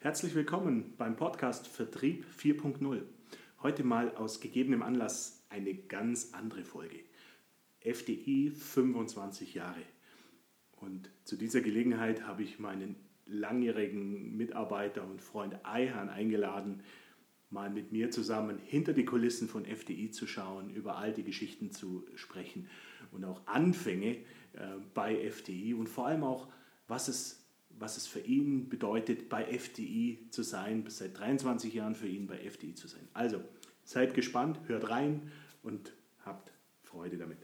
Herzlich willkommen beim Podcast Vertrieb 4.0. Heute mal aus gegebenem Anlass eine ganz andere Folge. FDI 25 Jahre. Und zu dieser Gelegenheit habe ich meinen langjährigen Mitarbeiter und Freund Eihan eingeladen, mal mit mir zusammen hinter die Kulissen von FDI zu schauen, über alte Geschichten zu sprechen und auch Anfänge äh, bei FDI und vor allem auch, was es, was es für ihn bedeutet, bei FDI zu sein, seit 23 Jahren für ihn bei FDI zu sein. Also, seid gespannt, hört rein und habt Freude damit.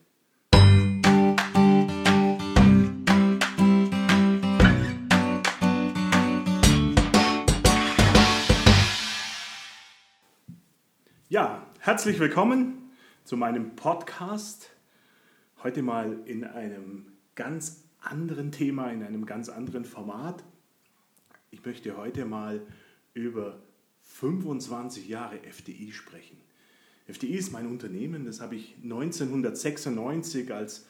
Ja, herzlich willkommen zu meinem Podcast. Heute mal in einem ganz anderen Thema, in einem ganz anderen Format. Ich möchte heute mal über 25 Jahre FDI sprechen. FDI ist mein Unternehmen, das habe ich 1996 als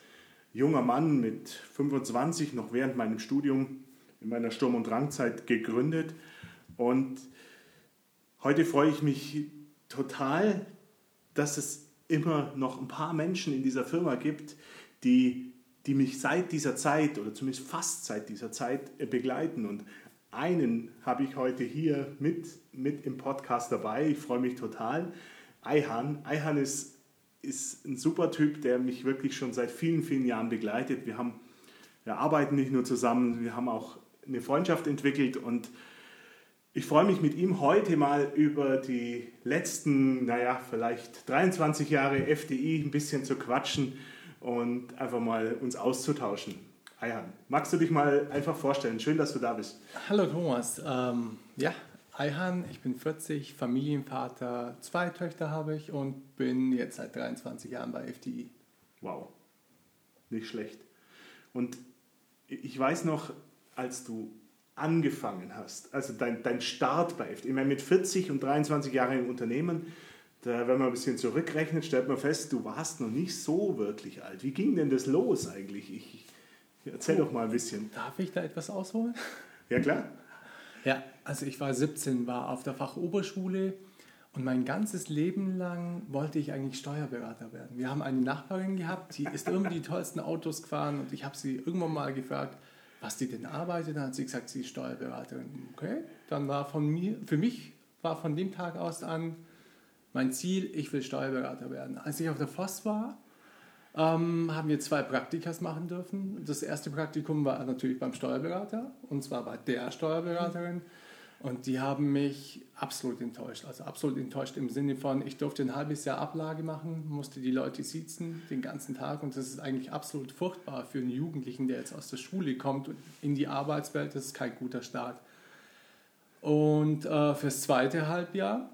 junger Mann mit 25 noch während meinem Studium in meiner Sturm- und Drangzeit gegründet. Und heute freue ich mich total, dass es immer noch ein paar Menschen in dieser Firma gibt, die, die mich seit dieser Zeit oder zumindest fast seit dieser Zeit äh, begleiten. Und einen habe ich heute hier mit, mit im Podcast dabei. Ich freue mich total. Eihan. Eihan ist, ist ein super Typ, der mich wirklich schon seit vielen, vielen Jahren begleitet. Wir, haben, wir arbeiten nicht nur zusammen, wir haben auch eine Freundschaft entwickelt und ich freue mich mit ihm heute mal über die letzten, naja, vielleicht 23 Jahre FDI ein bisschen zu quatschen und einfach mal uns auszutauschen. Ayhan, magst du dich mal einfach vorstellen? Schön, dass du da bist. Hallo Thomas. Ähm, ja, Ayhan, ich bin 40, Familienvater, zwei Töchter habe ich und bin jetzt seit 23 Jahren bei FDI. Wow, nicht schlecht. Und ich weiß noch, als du angefangen hast, also dein, dein Start bei FD. Ich meine, mit 40 und 23 Jahren im Unternehmen, da, wenn man ein bisschen zurückrechnet, stellt man fest, du warst noch nicht so wirklich alt. Wie ging denn das los eigentlich? Ich, erzähl oh, doch mal ein bisschen. Darf ich da etwas ausholen? Ja, klar. Ja, also ich war 17, war auf der Fachoberschule und mein ganzes Leben lang wollte ich eigentlich Steuerberater werden. Wir haben eine Nachbarin gehabt, die ist immer die tollsten Autos gefahren und ich habe sie irgendwann mal gefragt, was die denn arbeitet. Dann hat sie gesagt, sie ist Steuerberaterin. Okay, dann war von mir, für mich war von dem Tag aus an mein Ziel, ich will Steuerberater werden. Als ich auf der FOS war, ähm, haben wir zwei Praktikas machen dürfen. Das erste Praktikum war natürlich beim Steuerberater und zwar bei der Steuerberaterin. Und die haben mich absolut enttäuscht. Also absolut enttäuscht im Sinne von, ich durfte ein halbes Jahr Ablage machen, musste die Leute sitzen den ganzen Tag. Und das ist eigentlich absolut furchtbar für einen Jugendlichen, der jetzt aus der Schule kommt und in die Arbeitswelt. Das ist kein guter Start. Und äh, fürs zweite Halbjahr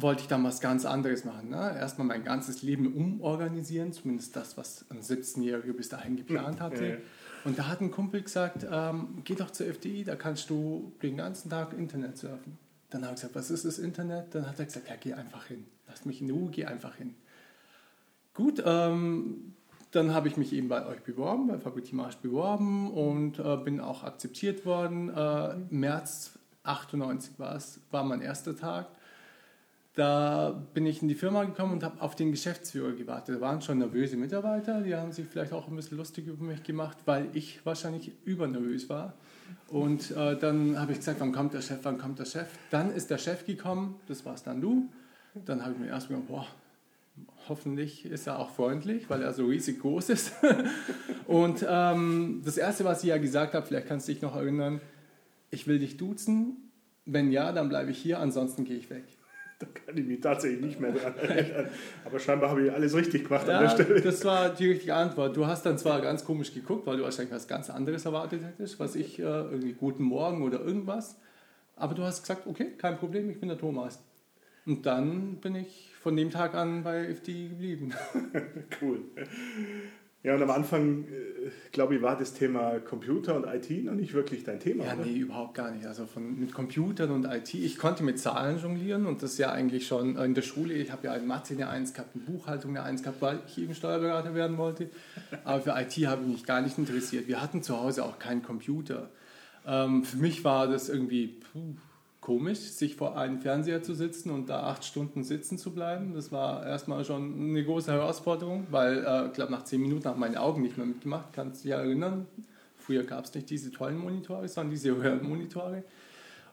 wollte ich dann was ganz anderes machen. Ne? Erstmal mein ganzes Leben umorganisieren, zumindest das, was ein 17-Jähriger bis dahin geplant hatte. Ja, ja. Und da hat ein Kumpel gesagt, ähm, geh doch zur FDI, da kannst du den ganzen Tag Internet surfen. Dann habe ich gesagt, was ist das Internet? Dann hat er gesagt, ja, geh einfach hin. Lass mich in Ruhe, geh einfach hin. Gut, ähm, dann habe ich mich eben bei euch beworben, bei Fabritimage beworben und äh, bin auch akzeptiert worden. Äh, März 98 war es, war mein erster Tag. Da bin ich in die Firma gekommen und habe auf den Geschäftsführer gewartet. Da waren schon nervöse Mitarbeiter, die haben sich vielleicht auch ein bisschen lustig über mich gemacht, weil ich wahrscheinlich übernervös war. Und äh, dann habe ich gesagt, wann kommt der Chef, wann kommt der Chef? Dann ist der Chef gekommen, das warst dann du. Dann habe ich mir erst gedacht, boah, hoffentlich ist er auch freundlich, weil er so riesig groß ist. und ähm, das Erste, was ich ja gesagt habe, vielleicht kannst du dich noch erinnern, ich will dich duzen. Wenn ja, dann bleibe ich hier, ansonsten gehe ich weg. Da kann ich mich tatsächlich nicht mehr dran erinnern. Aber scheinbar habe ich alles richtig gemacht ja, an der Stelle. Das war die richtige Antwort. Du hast dann zwar ganz komisch geguckt, weil du wahrscheinlich was ganz anderes erwartet hättest, was ich, äh, irgendwie Guten Morgen oder irgendwas. Aber du hast gesagt, okay, kein Problem, ich bin der Thomas. Und dann bin ich von dem Tag an bei FD geblieben. cool. Ja, und am Anfang, äh, glaube ich, war das Thema Computer und IT noch nicht wirklich dein Thema. Ja, oder? nee, überhaupt gar nicht. Also von, mit Computern und IT, ich konnte mit Zahlen jonglieren und das ja eigentlich schon in der Schule. Ich habe ja in Mathe eine 1 gehabt, in Buchhaltung eine 1 gehabt, weil ich eben Steuerberater werden wollte. Aber für IT habe ich mich gar nicht interessiert. Wir hatten zu Hause auch keinen Computer. Ähm, für mich war das irgendwie puh, komisch, sich vor einem Fernseher zu sitzen und da acht Stunden sitzen zu bleiben. Das war erstmal schon eine große Herausforderung, weil äh, ich glaube, nach zehn Minuten haben meine Augen nicht mehr mitgemacht. Kannst du dich erinnern? Früher gab es nicht diese tollen Monitore, sondern diese Monitore.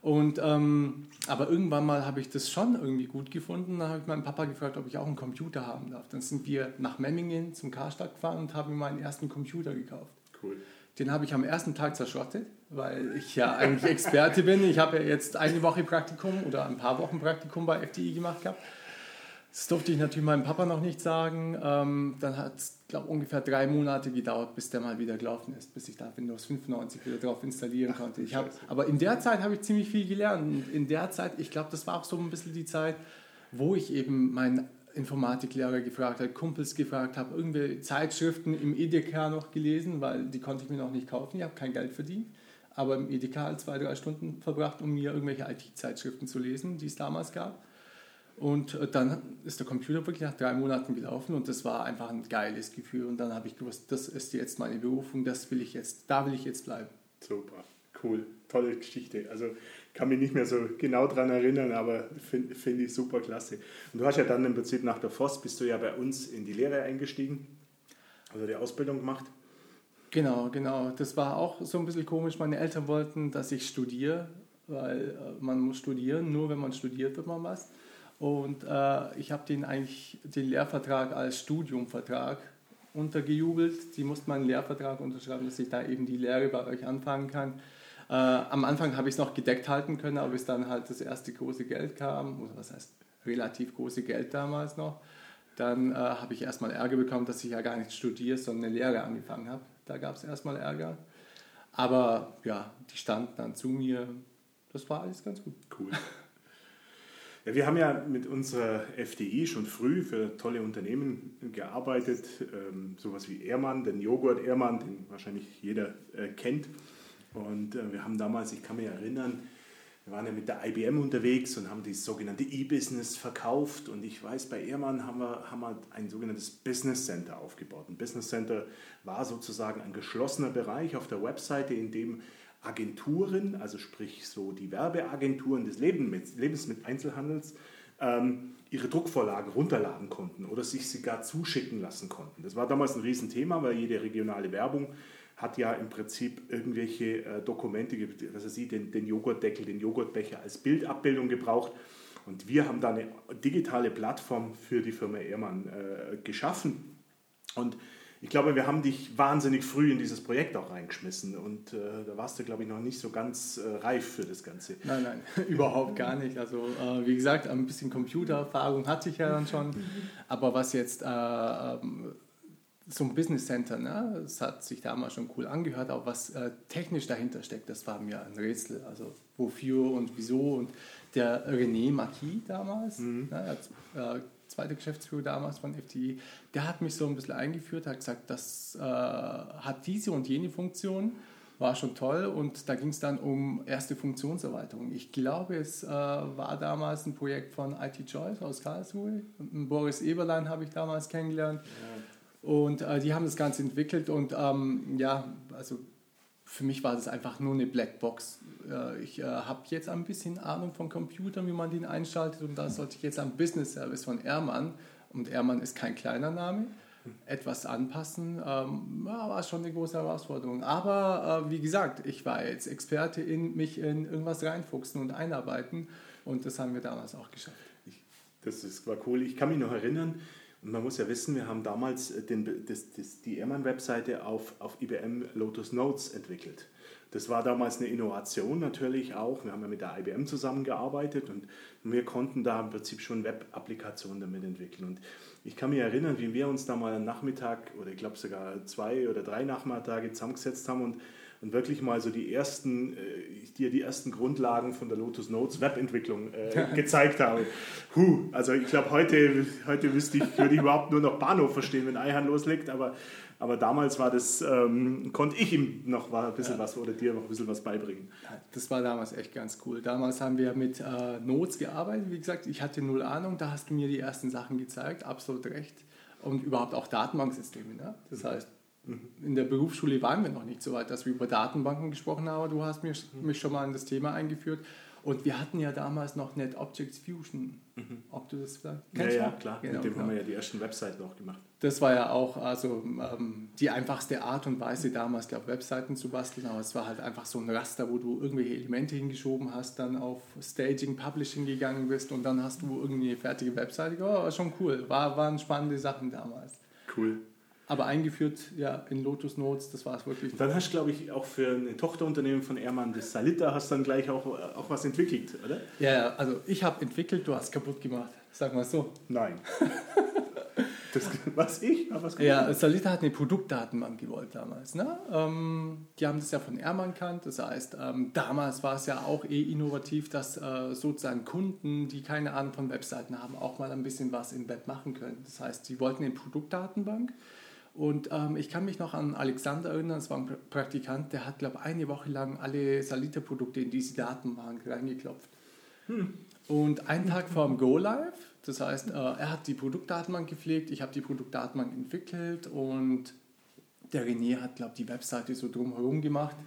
Und, ähm, aber irgendwann mal habe ich das schon irgendwie gut gefunden. Dann habe ich meinen Papa gefragt, ob ich auch einen Computer haben darf. Dann sind wir nach Memmingen zum Karstadt gefahren und haben mir meinen ersten Computer gekauft. Cool. Den habe ich am ersten Tag zerschrottet, weil ich ja eigentlich Experte bin. Ich habe ja jetzt eine Woche Praktikum oder ein paar Wochen Praktikum bei FDI gemacht gehabt. Das durfte ich natürlich meinem Papa noch nicht sagen. Ähm, dann hat es, glaube ungefähr drei Monate gedauert, bis der mal wieder gelaufen ist, bis ich da Windows 95 wieder drauf installieren Ach, konnte. Ich hab, aber in der Zeit habe ich ziemlich viel gelernt. Und in der Zeit, ich glaube, das war auch so ein bisschen die Zeit, wo ich eben meinen Informatiklehrer gefragt habe, Kumpels gefragt habe, irgendwelche Zeitschriften im EDK noch gelesen, weil die konnte ich mir noch nicht kaufen. Ich habe kein Geld verdient aber im EDK zwei, drei Stunden verbracht, um mir irgendwelche IT-Zeitschriften zu lesen, die es damals gab. Und äh, dann ist der Computer wirklich nach drei Monaten gelaufen und das war einfach ein geiles Gefühl. Und dann habe ich gewusst, das ist jetzt meine Berufung, das will ich jetzt, da will ich jetzt bleiben. Super, cool, tolle Geschichte. Also kann mich nicht mehr so genau daran erinnern, aber finde find ich super klasse. Und du hast ja dann im Prinzip nach der FOS bist du ja bei uns in die Lehre eingestiegen, also die Ausbildung gemacht. Genau, genau. Das war auch so ein bisschen komisch. Meine Eltern wollten, dass ich studiere, weil äh, man muss studieren. Nur wenn man studiert, wird man was. Und äh, ich habe den eigentlich den Lehrvertrag als Studiumvertrag untergejubelt. Die mussten meinen Lehrvertrag unterschreiben, dass ich da eben die Lehre bei euch anfangen kann. Äh, am Anfang habe ich es noch gedeckt halten können, aber bis dann halt das erste große Geld kam, oder was heißt relativ große Geld damals noch, dann äh, habe ich erstmal Ärger bekommen, dass ich ja gar nicht studiere, sondern eine Lehre angefangen habe. Da gab es erstmal Ärger. Aber ja, die standen dann zu mir. Das war alles ganz gut. Cool. Ja, wir haben ja mit unserer FDI schon früh für tolle Unternehmen gearbeitet, ähm, sowas wie Ehrmann, den Joghurt Ehrmann, den wahrscheinlich jeder äh, kennt. Und äh, wir haben damals, ich kann mich erinnern, wir waren ja mit der IBM unterwegs und haben das sogenannte E-Business verkauft. Und ich weiß, bei Ehrmann haben wir, haben wir ein sogenanntes Business Center aufgebaut. Ein Business Center war sozusagen ein geschlossener Bereich auf der Webseite, in dem Agenturen, also sprich so die Werbeagenturen des Lebensmitteleinzelhandels, ähm, ihre Druckvorlagen runterladen konnten oder sich sogar zuschicken lassen konnten. Das war damals ein Riesenthema, weil jede regionale Werbung hat ja im Prinzip irgendwelche äh, Dokumente, was weiß ich, den, den Joghurtdeckel, den Joghurtbecher als Bildabbildung gebraucht. Und wir haben da eine digitale Plattform für die Firma Ehrmann äh, geschaffen. Und ich glaube, wir haben dich wahnsinnig früh in dieses Projekt auch reingeschmissen und äh, da warst du, glaube ich, noch nicht so ganz äh, reif für das Ganze. Nein, nein, überhaupt gar nicht. Also äh, wie gesagt, ein bisschen Computererfahrung hatte ich ja dann schon, aber was jetzt äh, ähm, so ein Business Center, ne? das hat sich damals schon cool angehört, aber was äh, technisch dahinter steckt, das war mir ein Rätsel. Also wofür und wieso und der René Marquis damals, mhm. ne, als, äh, zweiter Geschäftsführer damals von FTI, der hat mich so ein bisschen eingeführt, hat gesagt, das äh, hat diese und jene Funktion, war schon toll und da ging es dann um erste Funktionserweiterung. Ich glaube, es äh, war damals ein Projekt von IT Choice aus Karlsruhe. Boris Eberlein habe ich damals kennengelernt. Ja. Und äh, die haben das Ganze entwickelt und ähm, ja, also für mich war das einfach nur eine Blackbox. Äh, ich äh, habe jetzt ein bisschen Ahnung von Computern, wie man den einschaltet und da sollte ich jetzt am Business Service von Ehrmann, und Ehrmann ist kein kleiner Name, etwas anpassen, ähm, ja, war schon eine große Herausforderung. Aber äh, wie gesagt, ich war jetzt Experte in mich in irgendwas reinfuchsen und einarbeiten und das haben wir damals auch geschafft. Das ist, war cool. Ich kann mich noch erinnern, man muss ja wissen, wir haben damals den, das, das, die Ehrmann-Webseite auf, auf IBM Lotus Notes entwickelt. Das war damals eine Innovation natürlich auch. Wir haben ja mit der IBM zusammengearbeitet und wir konnten da im Prinzip schon Web-Applikationen damit entwickeln. Und ich kann mich erinnern, wie wir uns da mal einen Nachmittag oder ich glaube sogar zwei oder drei Nachmittage zusammengesetzt haben und und wirklich mal so die ersten, äh, dir die ersten Grundlagen von der Lotus Notes Webentwicklung äh, gezeigt habe. Huh, also ich glaube, heute, heute wüsste ich, würde ich überhaupt nur noch Bahnhof verstehen, wenn Eihan loslegt, aber, aber damals war das, ähm, konnte ich ihm noch ein bisschen ja. was oder dir noch ein bisschen was beibringen. Das war damals echt ganz cool. Damals haben wir mit äh, Notes gearbeitet. Wie gesagt, ich hatte null Ahnung, da hast du mir die ersten Sachen gezeigt, absolut recht. Und überhaupt auch Datenbanksysteme. Ne? Das heißt, In der Berufsschule waren wir noch nicht so weit, dass wir über Datenbanken gesprochen haben, aber du hast mich, mich schon mal in das Thema eingeführt. Und wir hatten ja damals noch Net Objects Fusion. Mhm. Ob du das vielleicht kennst? Ja, ja, klar. Genau, Mit dem genau. haben wir ja die ersten Webseiten auch gemacht. Das war ja auch also, ähm, die einfachste Art und Weise damals, glaube Webseiten zu basteln. Aber es war halt einfach so ein Raster, wo du irgendwelche Elemente hingeschoben hast, dann auf Staging, Publishing gegangen bist und dann hast du irgendwie eine fertige Webseite. Oh, war schon cool. War, waren spannende Sachen damals. Cool. Aber eingeführt ja in Lotus Notes, das war es wirklich. Dann hast du, glaube ich, auch für ein Tochterunternehmen von Ermann, das Salita, hast dann gleich auch, auch was entwickelt, oder? Ja, also ich habe entwickelt, du hast kaputt gemacht. Sag mal so. Nein. Das, was ich? Was ja, Salita hat eine Produktdatenbank gewollt damals. Ne? Ähm, die haben das ja von Ermann kannt. Das heißt, ähm, damals war es ja auch eh innovativ, dass äh, sozusagen Kunden, die keine Ahnung von Webseiten haben, auch mal ein bisschen was im Web machen können. Das heißt, sie wollten eine Produktdatenbank. Und ähm, ich kann mich noch an Alexander erinnern, das war ein Praktikant, der hat, glaube ich, eine Woche lang alle Salita-Produkte in diese Datenbank reingeklopft. Hm. Und einen Tag vor dem Go Live, das heißt, äh, er hat die Produktdatenbank gepflegt, ich habe die Produktdatenbank entwickelt und der René hat, glaube ich, die Webseite so drumherum gemacht.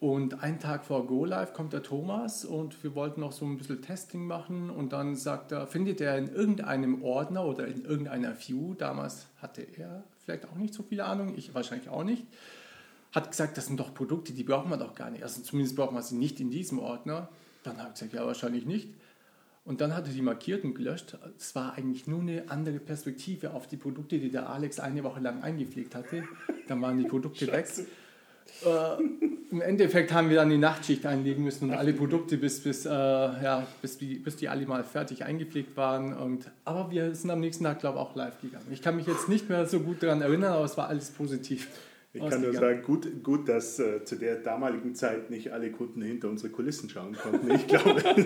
Und einen Tag vor Go Live kommt der Thomas und wir wollten noch so ein bisschen Testing machen und dann sagt er, findet er in irgendeinem Ordner oder in irgendeiner View, damals hatte er vielleicht auch nicht so viele Ahnung, ich wahrscheinlich auch nicht, hat gesagt, das sind doch Produkte, die brauchen wir doch gar nicht. Also zumindest brauchen wir sie nicht in diesem Ordner. Dann habe ich gesagt, ja, wahrscheinlich nicht. Und dann hat er die markiert und gelöscht. Es war eigentlich nur eine andere Perspektive auf die Produkte, die der Alex eine Woche lang eingepflegt hatte. Dann waren die Produkte weg. Äh, Im Endeffekt haben wir dann die Nachtschicht einlegen müssen und alle Produkte, bis, bis, äh, ja, bis, die, bis die alle mal fertig eingepflegt waren. Und, aber wir sind am nächsten Tag, glaube ich, auch live gegangen. Ich kann mich jetzt nicht mehr so gut daran erinnern, aber es war alles positiv. Ich kann nur sagen, gut, gut dass äh, zu der damaligen Zeit nicht alle Kunden hinter unsere Kulissen schauen konnten. Ich glaube,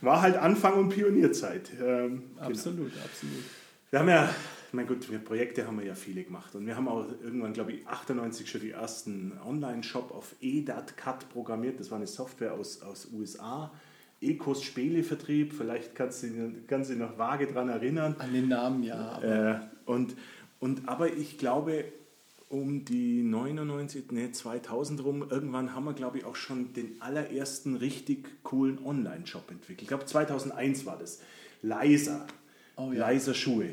war halt Anfang und Pionierzeit. Ähm, genau. absolut, genau. absolut. Wir haben ja mein Gott, wir Projekte haben wir ja viele gemacht und wir haben auch irgendwann, glaube ich, 98 schon die ersten Online-Shop auf EDATCAT programmiert. Das war eine Software aus, aus USA. Ecos Spelevertrieb, vielleicht kannst du kannst dich noch vage daran erinnern. An den Namen, ja. Äh, und, und, aber ich glaube, um die 99, ne, 2000 rum, irgendwann haben wir, glaube ich, auch schon den allerersten richtig coolen Online-Shop entwickelt. Ich glaube, 2001 war das. Leiser. Oh, ja. Leiser Schuhe.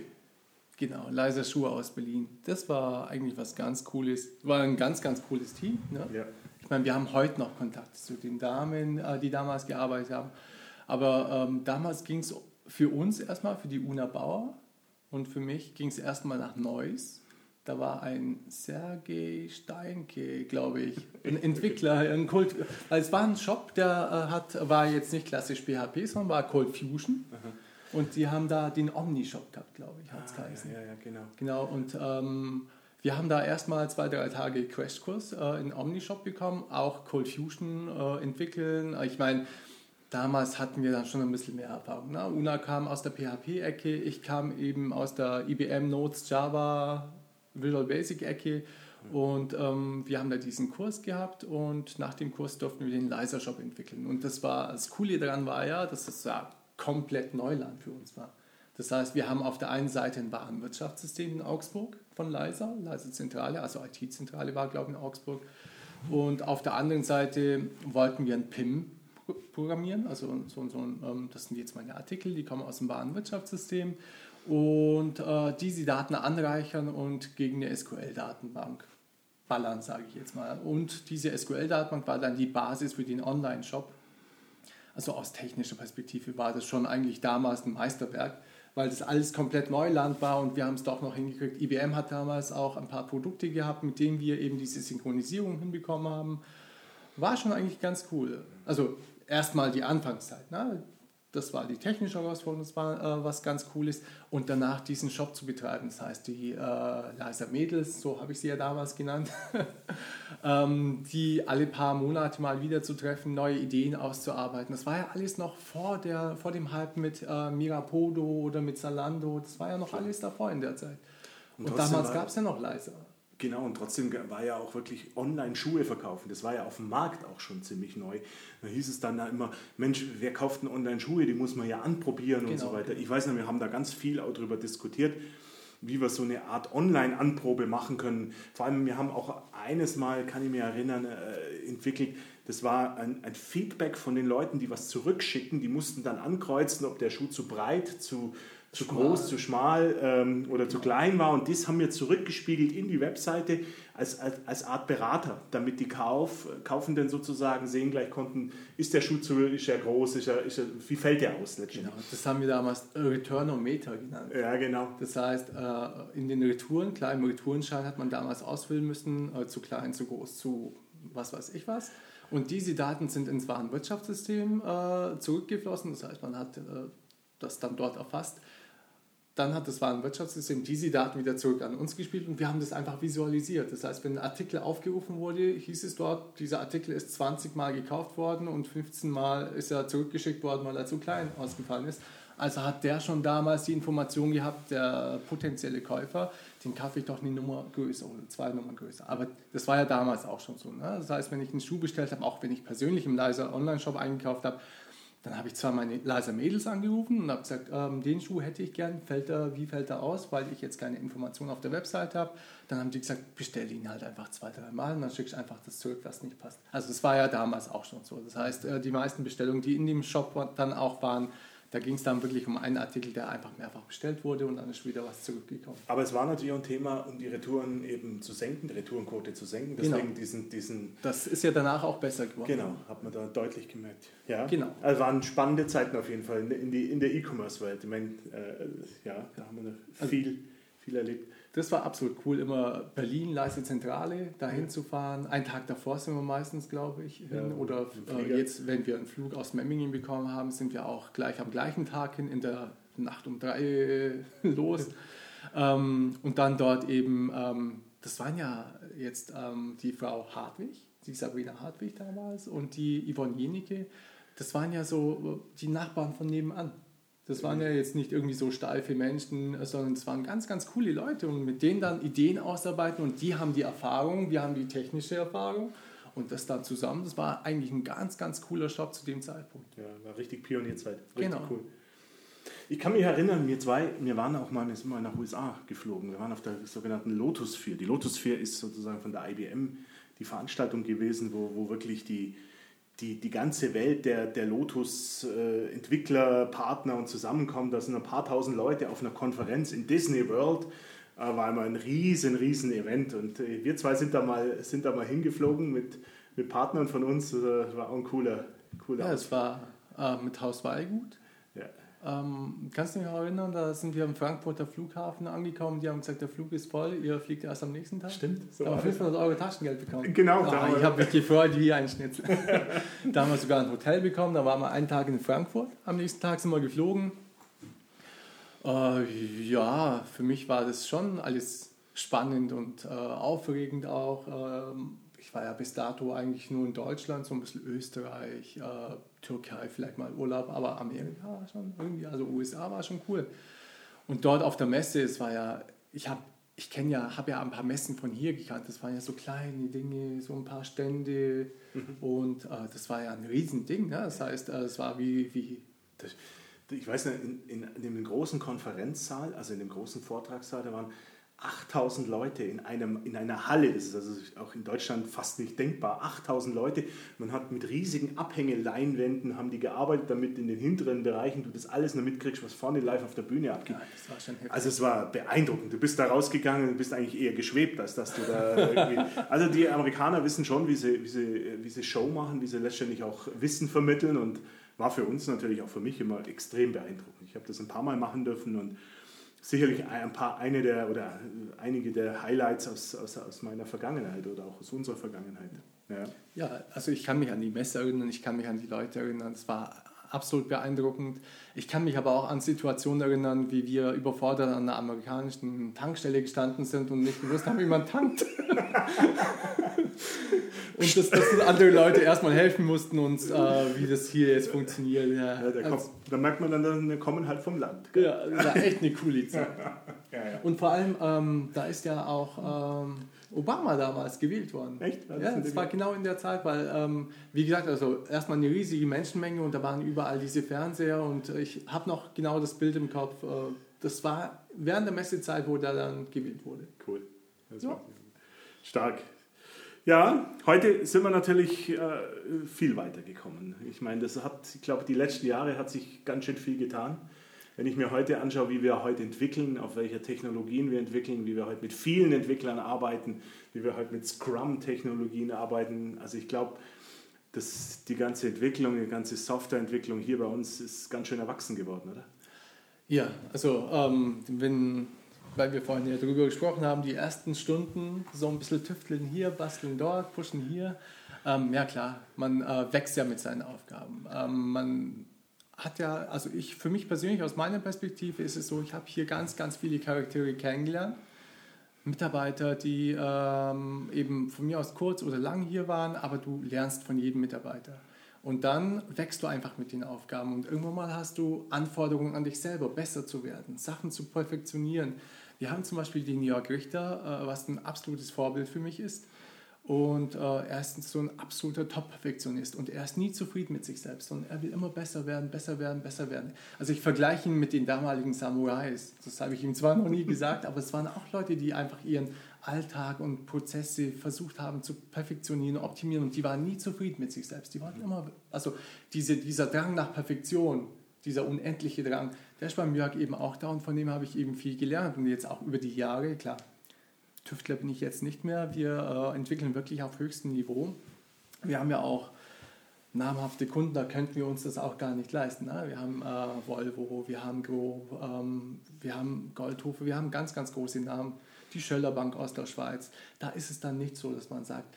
Genau, Leiser Schuhe aus Berlin. Das war eigentlich was ganz Cooles. War ein ganz, ganz cooles Team. Ne? Ja. Ich meine, wir haben heute noch Kontakt zu den Damen, äh, die damals gearbeitet haben. Aber ähm, damals ging es für uns erstmal, für die Una Bauer und für mich ging es erstmal nach Neuss. Da war ein Sergei Steinke, glaube ich, ein Entwickler, ein Cold. Also es war ein Shop, der äh, hat, war jetzt nicht klassisch PHP, sondern war Cold Fusion. Aha. Und die haben da den Omni-Shop gehabt, glaube ich, hat es ah, geheißen. Ja, ja, genau. Genau, und ähm, wir haben da erstmal zwei, drei Tage Crashkurs äh, in Omni-Shop bekommen, auch Cold Fusion äh, entwickeln. Ich meine, damals hatten wir dann schon ein bisschen mehr Erfahrung. Ne? Una kam aus der PHP-Ecke, ich kam eben aus der IBM Notes Java Visual Basic-Ecke. Und ähm, wir haben da diesen Kurs gehabt und nach dem Kurs durften wir den Laser Shop entwickeln. Und das war das Coole daran war ja, dass es ja komplett Neuland für uns war. Das heißt, wir haben auf der einen Seite ein Warenwirtschaftssystem in Augsburg von Leiser, Leiser Zentrale, also IT-Zentrale war, glaube ich, in Augsburg. Und auf der anderen Seite wollten wir ein PIM programmieren, also so, so ähm, das sind jetzt meine Artikel, die kommen aus dem Warenwirtschaftssystem und äh, diese Daten anreichern und gegen eine SQL-Datenbank ballern, sage ich jetzt mal. Und diese SQL-Datenbank war dann die Basis für den Online-Shop also aus technischer Perspektive war das schon eigentlich damals ein Meisterwerk, weil das alles komplett Neuland war und wir haben es doch noch hingekriegt. IBM hat damals auch ein paar Produkte gehabt, mit denen wir eben diese Synchronisierung hinbekommen haben. War schon eigentlich ganz cool. Also erstmal die Anfangszeit. Ne? Das war die technische Herausforderung, das war äh, was ganz Cooles. Und danach diesen Shop zu betreiben, das heißt die äh, Leiser Mädels, so habe ich sie ja damals genannt, ähm, die alle paar Monate mal wieder zu treffen, neue Ideen auszuarbeiten. Das war ja alles noch vor, der, vor dem Hype mit äh, Mirapodo oder mit Salando. Das war ja noch alles davor in der Zeit. Und, Und damals gab es ja noch Leiser. Genau, und trotzdem war ja auch wirklich Online-Schuhe verkaufen. Das war ja auf dem Markt auch schon ziemlich neu. Da hieß es dann immer, Mensch, wer kauft denn Online-Schuhe? Die muss man ja anprobieren genau. und so weiter. Ich weiß noch, wir haben da ganz viel auch darüber diskutiert. wie wir so eine Art Online-Anprobe machen können. Vor allem, wir haben auch eines Mal, kann ich mich erinnern, äh, entwickelt, das war ein, ein, Feedback von den Leuten, die was zurückschicken. Die mussten dann ankreuzen, ob der Schuh zu breit, zu, zu groß, zu schmal ähm, oder zu klein war. Und das haben wir zurückgespiegelt in die Webseite als, als, als Art Berater, damit die Kauf, Kaufenden sozusagen sehen gleich konnten, ist der Schuh zu, ist er groß, ist er, ist er, wie fällt der aus letztendlich. Genau, das haben wir damals Returnometer genannt. Ja, genau. Das heißt, äh, in den Retouren, klar, im Retourenschein hat man damals ausfüllen müssen, äh, zu klein, zu groß, zu was weiß ich was. Und diese Daten sind ins Warenwirtschaftssystem äh, zurückgeflossen. Das heißt, man hat äh, das dann dort erfasst. Dann hat das Warenwirtschaftssystem diese Daten wieder zurück an uns gespielt und wir haben das einfach visualisiert. Das heißt, wenn ein Artikel aufgerufen wurde, hieß es dort, dieser Artikel ist 20 Mal gekauft worden und 15 Mal ist er zurückgeschickt worden, weil er zu klein ausgefallen ist. Also hat der schon damals die Information gehabt, der potenzielle Käufer, den kaufe ich doch eine Nummer größer oder zwei Nummern größer. Aber das war ja damals auch schon so. Ne? Das heißt, wenn ich einen Schuh bestellt habe, auch wenn ich persönlich im Leiser Online-Shop eingekauft habe, dann habe ich zwar meine Leiser Mädels angerufen und habe gesagt, ähm, den Schuh hätte ich gern, fällt er, wie fällt er aus, weil ich jetzt keine Informationen auf der Website habe. Dann haben die gesagt, bestell ihn halt einfach zwei, drei Mal und dann schickst du einfach das zurück, was nicht passt. Also das war ja damals auch schon so. Das heißt, äh, die meisten Bestellungen, die in dem Shop dann auch waren, da ging es dann wirklich um einen Artikel, der einfach mehrfach bestellt wurde und dann ist wieder was zurückgekommen. Aber es war natürlich auch ein Thema, um die Retouren eben zu senken, die Retourenquote zu senken. Deswegen genau. diesen, diesen. Das ist ja danach auch besser geworden. Genau, hat man da deutlich gemerkt. Ja. Genau. Also waren spannende Zeiten auf jeden Fall in, die, in der E-Commerce-Welt. Ich meine, äh, ja, da haben wir also viel, viel erlebt das war absolut cool, immer Berlin, Leiste Zentrale, dahin ja. zu fahren. Einen Tag davor sind wir meistens, glaube ich, hin. Ja, Oder äh, jetzt, wenn wir einen Flug aus Memmingen bekommen haben, sind wir auch gleich am gleichen Tag hin, in der Nacht um drei äh, los. ähm, und dann dort eben, ähm, das waren ja jetzt ähm, die Frau Hartwig, die Sabrina Hartwig damals und die Yvonne Jenicke. Das waren ja so äh, die Nachbarn von nebenan. Das waren ja jetzt nicht irgendwie so steife Menschen, sondern es waren ganz, ganz coole Leute und mit denen dann Ideen ausarbeiten und die haben die Erfahrung, wir haben die technische Erfahrung und das dann zusammen, das war eigentlich ein ganz, ganz cooler Shop zu dem Zeitpunkt. Ja, war richtig Pionierzeit. Richtig genau. cool. Ich kann mich erinnern, wir zwei, wir waren auch mal, wir sind mal nach USA geflogen. Wir waren auf der sogenannten Lotus 4. Die Lotus 4 ist sozusagen von der IBM die Veranstaltung gewesen, wo, wo wirklich die, die, die ganze Welt der, der Lotus-Entwickler, Partner und zusammenkommt. Da sind ein paar tausend Leute auf einer Konferenz in Disney World. Äh, war immer ein riesen, riesen Event. Und äh, wir zwei sind da mal, sind da mal hingeflogen mit, mit Partnern von uns. Das war auch ein cooler, cooler Ja, es war äh, mit Haus Weilgut. Ähm, kannst du dich noch erinnern, da sind wir am Frankfurter Flughafen angekommen, die haben gesagt, der Flug ist voll, ihr fliegt erst am nächsten Tag. Stimmt. So da haben wir 500 Euro Taschengeld bekommen. Genau. Ah, ich habe mich gefreut wie ein Schnitzel. da haben wir sogar ein Hotel bekommen, da waren wir einen Tag in Frankfurt, am nächsten Tag sind wir geflogen. Äh, ja, für mich war das schon alles spannend und äh, aufregend auch. Ähm, war ja bis dato eigentlich nur in Deutschland, so ein bisschen Österreich, äh, Türkei vielleicht mal Urlaub, aber Amerika war schon irgendwie, also USA war schon cool. Und dort auf der Messe, es war ja, ich habe ich kenne ja, habe ja ein paar Messen von hier gekannt. Das waren ja so kleine Dinge, so ein paar Stände mhm. und äh, das war ja ein Riesending. Ne? Das heißt, äh, es war wie, wie das, ich weiß nicht, in, in, in, dem großen Konferenzsaal, also in dem großen Vortragssaal, da waren 8000 Leute in, einem, in einer Halle, das ist also auch in Deutschland fast nicht denkbar, 8000 Leute. Man hat mit riesigen Abhängeleinwänden haben die gearbeitet, damit in den hinteren Bereichen du das alles nur mitkriegst, was vorne live auf der Bühne abgeht. Ja, also es war beeindruckend. Du bist da rausgegangen und bist eigentlich eher geschwebt, als dass du da irgendwie... Also die Amerikaner wissen schon, wie sie, wie, sie, wie sie Show machen, wie sie letztendlich auch Wissen vermitteln und war für uns natürlich auch für mich immer extrem beeindruckend. Ich habe das ein paar Mal machen dürfen und sicherlich ein paar, eine der oder einige der Highlights aus, aus, aus meiner Vergangenheit oder auch aus unserer Vergangenheit. Ja. ja, also ich kann mich an die Messe erinnern, ich kann mich an die Leute erinnern. Es war absolut beeindruckend. Ich kann mich aber auch an Situationen erinnern, wie wir überfordert an einer amerikanischen Tankstelle gestanden sind und nicht gewusst haben, wie man tankt. und dass, dass andere Leute erstmal helfen mussten uns, äh, wie das hier jetzt funktioniert. Ja. Ja, da, kommt, da, merkt man dann, wir kommen halt vom Land. Ja, das war echt eine coole Zeit. ja, und vor allem, ähm, da ist ja auch ähm, Obama damals gewählt worden. Echt? Das ja, das war genau in der Zeit, weil, ähm, wie gesagt, also erstmal eine riesige Menschenmenge und da waren überall diese Fernseher und ich habe noch genau das Bild im Kopf. Äh, das war während der Messezeit, wo der dann gewählt wurde. Cool. Ja. Stark. Ja, heute sind wir natürlich äh, viel weitergekommen. Ich meine, das hat, ich glaube, die letzten Jahre hat sich ganz schön viel getan. Wenn ich mir heute anschaue, wie wir heute entwickeln, auf welche Technologien wir entwickeln, wie wir heute mit vielen Entwicklern arbeiten, wie wir heute mit Scrum-Technologien arbeiten, also ich glaube, dass die ganze Entwicklung, die ganze Softwareentwicklung hier bei uns ist ganz schön erwachsen geworden, oder? Ja, also ähm, wenn weil wir vorhin ja darüber gesprochen haben, die ersten Stunden so ein bisschen tüfteln hier, basteln dort, pushen hier. Ähm, ja klar, man äh, wächst ja mit seinen Aufgaben. Ähm, man hat ja, also ich für mich persönlich aus meiner Perspektive ist es so, ich habe hier ganz, ganz viele Charaktere kennengelernt. Mitarbeiter, die ähm, eben von mir aus kurz oder lang hier waren, aber du lernst von jedem Mitarbeiter. Und dann wächst du einfach mit den Aufgaben und irgendwann mal hast du Anforderungen an dich selber, besser zu werden, Sachen zu perfektionieren. Wir haben zum Beispiel den Jörg Richter, äh, was ein absolutes Vorbild für mich ist. Und äh, er ist so ein absoluter Top-Perfektionist und er ist nie zufrieden mit sich selbst und er will immer besser werden, besser werden, besser werden. Also ich vergleiche ihn mit den damaligen Samurais. Das habe ich ihm zwar noch nie gesagt, aber es waren auch Leute, die einfach ihren Alltag und Prozesse versucht haben zu perfektionieren, optimieren und die waren nie zufrieden mit sich selbst. Die wollten immer, also diese, dieser Drang nach Perfektion, dieser unendliche Drang, der ist beim Jörg eben auch da und von dem habe ich eben viel gelernt und jetzt auch über die Jahre, klar, Tüftler bin ich jetzt nicht mehr, wir äh, entwickeln wirklich auf höchstem Niveau. Wir haben ja auch namhafte Kunden, da könnten wir uns das auch gar nicht leisten. Ne? Wir haben äh, Volvo, wir haben Gro, ähm, wir haben Goldhofe, wir haben ganz, ganz große Namen, die Schöller Bank aus der Schweiz. Da ist es dann nicht so, dass man sagt,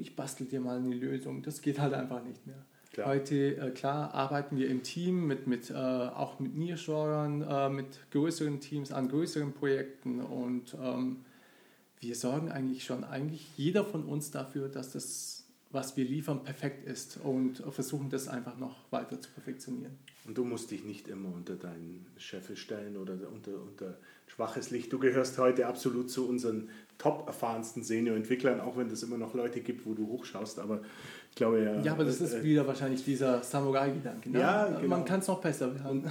ich bastel dir mal eine Lösung. Das geht halt einfach nicht mehr. Klar. Heute, äh, klar, arbeiten wir im Team mit, mit, äh, auch mit Nearshorern, äh, mit größeren Teams an größeren Projekten und ähm, wir sorgen eigentlich schon, eigentlich jeder von uns dafür, dass das, was wir liefern, perfekt ist und versuchen das einfach noch weiter zu perfektionieren. Und du musst dich nicht immer unter deinen Chef stellen oder unter, unter schwaches Licht. Du gehörst heute absolut zu unseren top erfahrensten Senior-Entwicklern, auch wenn es immer noch Leute gibt, wo du hochschaust, aber ich glaube ja. Ja, aber das ist äh, wieder wahrscheinlich dieser Samurai-Gedanke. Ne? Ja, genau. Man kann es noch besser werden.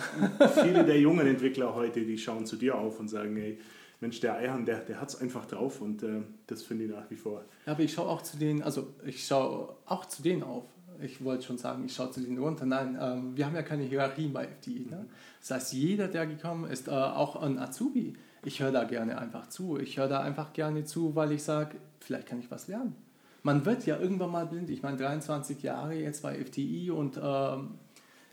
viele der jungen Entwickler heute, die schauen zu dir auf und sagen, hey, Mensch, der Eihan, der, der hat es einfach drauf und äh, das finde ich nach wie vor. Ja, aber ich schaue auch zu denen, also ich schaue auch zu denen auf. Ich wollte schon sagen, ich schaue zu denen runter. Nein, ähm, wir haben ja keine Hierarchien bei FDI. Ne? Das heißt, jeder, der gekommen ist, äh, auch ein Azubi, ich höre da gerne einfach zu. Ich höre da einfach gerne zu, weil ich sage, vielleicht kann ich was lernen man wird ja irgendwann mal blind. Ich meine, 23 Jahre jetzt bei FTI und ähm,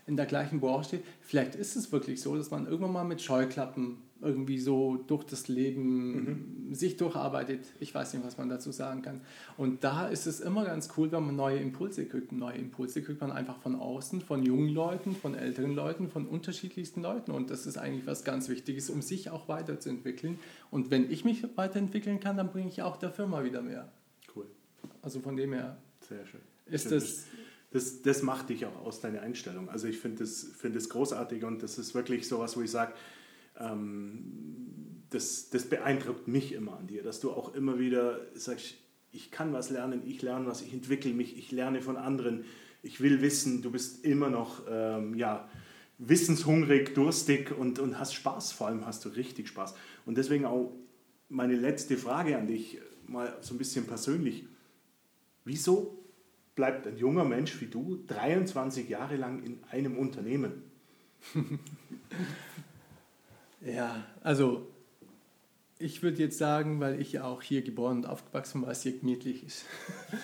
in der gleichen Branche. Vielleicht ist es wirklich so, dass man irgendwann mal mit Scheuklappen irgendwie so durch das Leben mhm. sich durcharbeitet. Ich weiß nicht, was man dazu sagen kann. Und da ist es immer ganz cool, wenn man neue Impulse kriegt. Neue Impulse kriegt man einfach von außen, von jungen Leuten, von älteren Leuten, von unterschiedlichsten Leuten. Und das ist eigentlich was ganz Wichtiges, um sich auch weiterzuentwickeln. Und wenn ich mich weiterentwickeln kann, dann bringe ich auch der Firma wieder mehr. Also von dem her. Sehr schön. Ist das, das, das macht dich auch aus, deine Einstellung. Also ich finde das, find das großartig und das ist wirklich so was, wo ich sage, ähm, das, das beeindruckt mich immer an dir, dass du auch immer wieder sagst, ich kann was lernen, ich lerne was, ich entwickle mich, ich lerne von anderen, ich will wissen, du bist immer noch ähm, ja, wissenshungrig, durstig und, und hast Spaß, vor allem hast du richtig Spaß. Und deswegen auch meine letzte Frage an dich, mal so ein bisschen persönlich. Wieso bleibt ein junger Mensch wie du 23 Jahre lang in einem Unternehmen? ja, also ich würde jetzt sagen, weil ich ja auch hier geboren und aufgewachsen weil es hier gemütlich ist.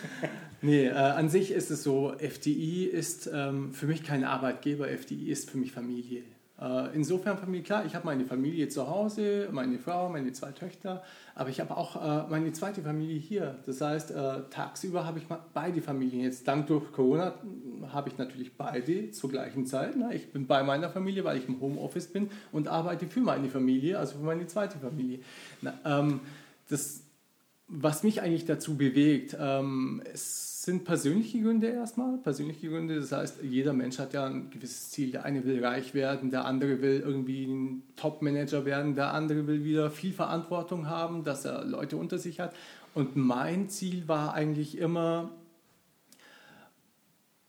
nee, äh, an sich ist es so, FDI ist ähm, für mich kein Arbeitgeber, FDI ist für mich Familie. Äh, insofern Familie, klar, ich habe meine Familie zu Hause, meine Frau, meine zwei Töchter, aber ich habe auch äh, meine zweite Familie hier. Das heißt, äh, tagsüber habe ich beide Familien. Jetzt dank durch Corona habe ich natürlich beide zur gleichen Zeit. Ne? Ich bin bei meiner Familie, weil ich im Homeoffice bin und arbeite für meine Familie, also für meine zweite Familie. Ähm, das, was mich eigentlich dazu bewegt, ähm, ist sind persönliche Gründe erstmal. Persönliche Gründe, das heißt, jeder Mensch hat ja ein gewisses Ziel. Der eine will reich werden, der andere will irgendwie ein Top-Manager werden, der andere will wieder viel Verantwortung haben, dass er Leute unter sich hat. Und mein Ziel war eigentlich immer,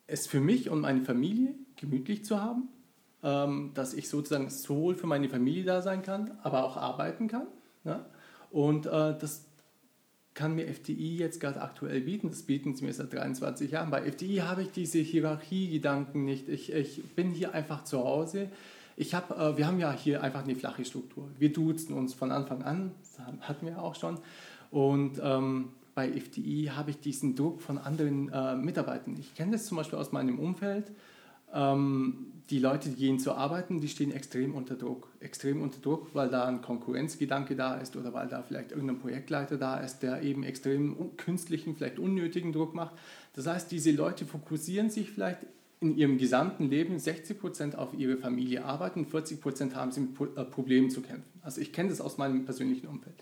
es für mich und meine Familie gemütlich zu haben, ähm, dass ich sozusagen sowohl für meine Familie da sein kann, aber auch arbeiten kann. Ja? Und äh, das kann mir FDI jetzt gerade aktuell bieten. Das bieten sie mir seit 23 Jahren. Bei FDI habe ich diese Hierarchiegedanken nicht. Ich, ich bin hier einfach zu Hause. Ich hab, äh, wir haben ja hier einfach eine flache Struktur. Wir duzen uns von Anfang an, das hatten wir auch schon. Und ähm, bei FDI habe ich diesen Druck von anderen äh, Mitarbeitern. Ich kenne das zum Beispiel aus meinem Umfeld. Ähm, die Leute, die gehen zu arbeiten, die stehen extrem unter Druck. Extrem unter Druck, weil da ein Konkurrenzgedanke da ist oder weil da vielleicht irgendein Projektleiter da ist, der eben extrem künstlichen, vielleicht unnötigen Druck macht. Das heißt, diese Leute fokussieren sich vielleicht in ihrem gesamten Leben 60 Prozent auf ihre Familie arbeiten, 40 Prozent haben sie mit äh, Problemen zu kämpfen. Also ich kenne das aus meinem persönlichen Umfeld.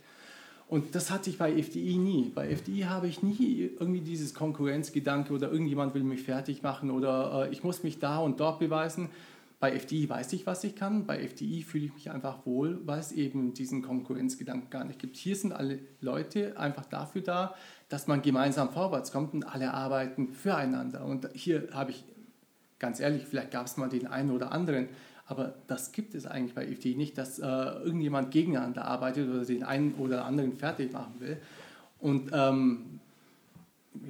Und das hatte ich bei FDI nie. Bei FDI habe ich nie irgendwie dieses Konkurrenzgedanke oder irgendjemand will mich fertig machen oder äh, ich muss mich da und dort beweisen. Bei FDI weiß ich, was ich kann. Bei FDI fühle ich mich einfach wohl, weil es eben diesen Konkurrenzgedanken gar nicht gibt. Hier sind alle Leute einfach dafür da, dass man gemeinsam vorwärts kommt und alle arbeiten füreinander. Und hier habe ich, ganz ehrlich, vielleicht gab es mal den einen oder anderen, aber das gibt es eigentlich bei FDI nicht, dass äh, irgendjemand gegeneinander arbeitet oder den einen oder anderen fertig machen will. Und ähm,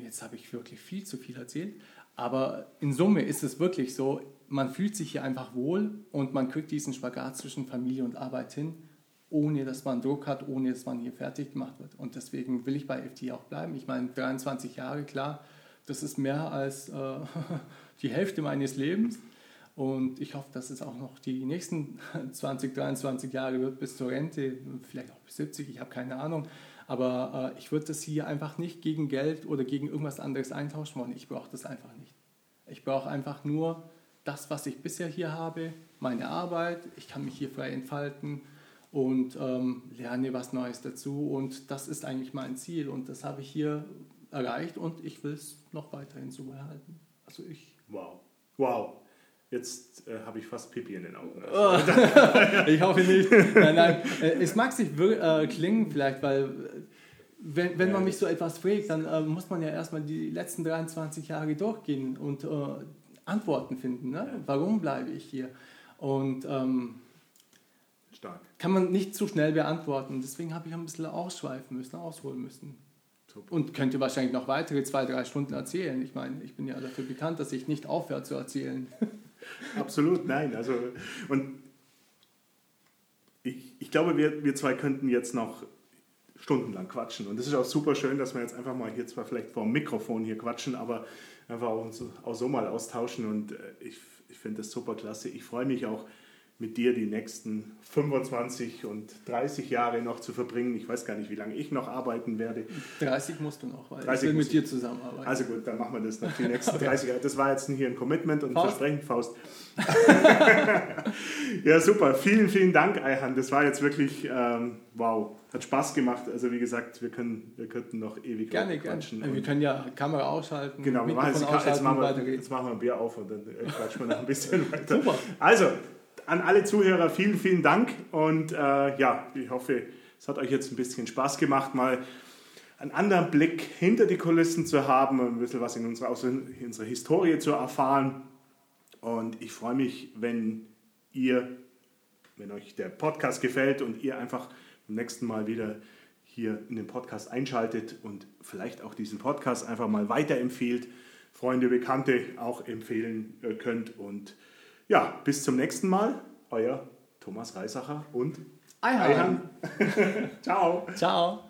jetzt habe ich wirklich viel zu viel erzählt. Aber in Summe ist es wirklich so, man fühlt sich hier einfach wohl und man kriegt diesen Spagat zwischen Familie und Arbeit hin, ohne dass man Druck hat, ohne dass man hier fertig gemacht wird. Und deswegen will ich bei FDI auch bleiben. Ich meine, 23 Jahre, klar, das ist mehr als äh, die Hälfte meines Lebens. Und ich hoffe, dass es auch noch die nächsten 20, 23 Jahre wird bis zur Rente, vielleicht auch bis 70, ich habe keine Ahnung. Aber äh, ich würde das hier einfach nicht gegen Geld oder gegen irgendwas anderes eintauschen wollen. Ich brauche das einfach nicht. Ich brauche einfach nur das, was ich bisher hier habe, meine Arbeit. Ich kann mich hier frei entfalten und ähm, lerne was Neues dazu. Und das ist eigentlich mein Ziel. Und das habe ich hier erreicht und ich will es noch weiterhin so erhalten. Also ich. Wow. Wow. Jetzt äh, habe ich fast Pipi in den Augen. Also. ich hoffe nicht. Nein, nein. Äh, es mag sich äh, klingen vielleicht, weil äh, wenn, wenn man mich so etwas fragt, dann äh, muss man ja erstmal die letzten 23 Jahre durchgehen und äh, Antworten finden. Ne? Warum bleibe ich hier? Und ähm, Stark. kann man nicht zu schnell beantworten. Deswegen habe ich ein bisschen ausschweifen müssen, ausholen müssen. Super. Und könnte wahrscheinlich noch weitere zwei, drei Stunden erzählen. Ich meine, ich bin ja dafür bekannt, dass ich nicht aufhöre zu erzählen. Absolut, nein. Also, und ich, ich glaube, wir, wir zwei könnten jetzt noch stundenlang quatschen. Und es ist auch super schön, dass wir jetzt einfach mal hier zwar vielleicht vor dem Mikrofon hier quatschen, aber einfach auch, auch so mal austauschen. Und äh, ich, ich finde das super klasse. Ich freue mich auch, mit dir die nächsten 25 und 30 Jahre noch zu verbringen. Ich weiß gar nicht, wie lange ich noch arbeiten werde. 30 musst du noch, weil 30 ich will mit dir zusammenarbeiten. Also gut, dann machen wir das noch die nächsten 30 Jahre. Das war jetzt hier ein Commitment und ein Faust? Versprechen, Faust. ja, super. Vielen, vielen Dank, Eihan. Das war jetzt wirklich, ähm, wow, hat Spaß gemacht. Also wie gesagt, wir, können, wir könnten noch ewig gerne, quatschen. Gerne. Wir können ja Kamera ausschalten, genau, wir machen jetzt, jetzt, machen wir, jetzt machen wir ein Bier auf und dann äh, quatschen wir noch ein bisschen weiter. Super. Also, an alle Zuhörer vielen, vielen Dank und äh, ja, ich hoffe, es hat euch jetzt ein bisschen Spaß gemacht, mal einen anderen Blick hinter die Kulissen zu haben, ein bisschen was in unserer, aus unserer Historie zu erfahren. Und ich freue mich, wenn ihr, wenn euch der Podcast gefällt und ihr einfach beim nächsten Mal wieder hier in den Podcast einschaltet und vielleicht auch diesen Podcast einfach mal weiterempfehlt, Freunde, Bekannte auch empfehlen äh, könnt und ja, bis zum nächsten Mal. Euer Thomas Reisacher und Eihan. Ciao. Ciao.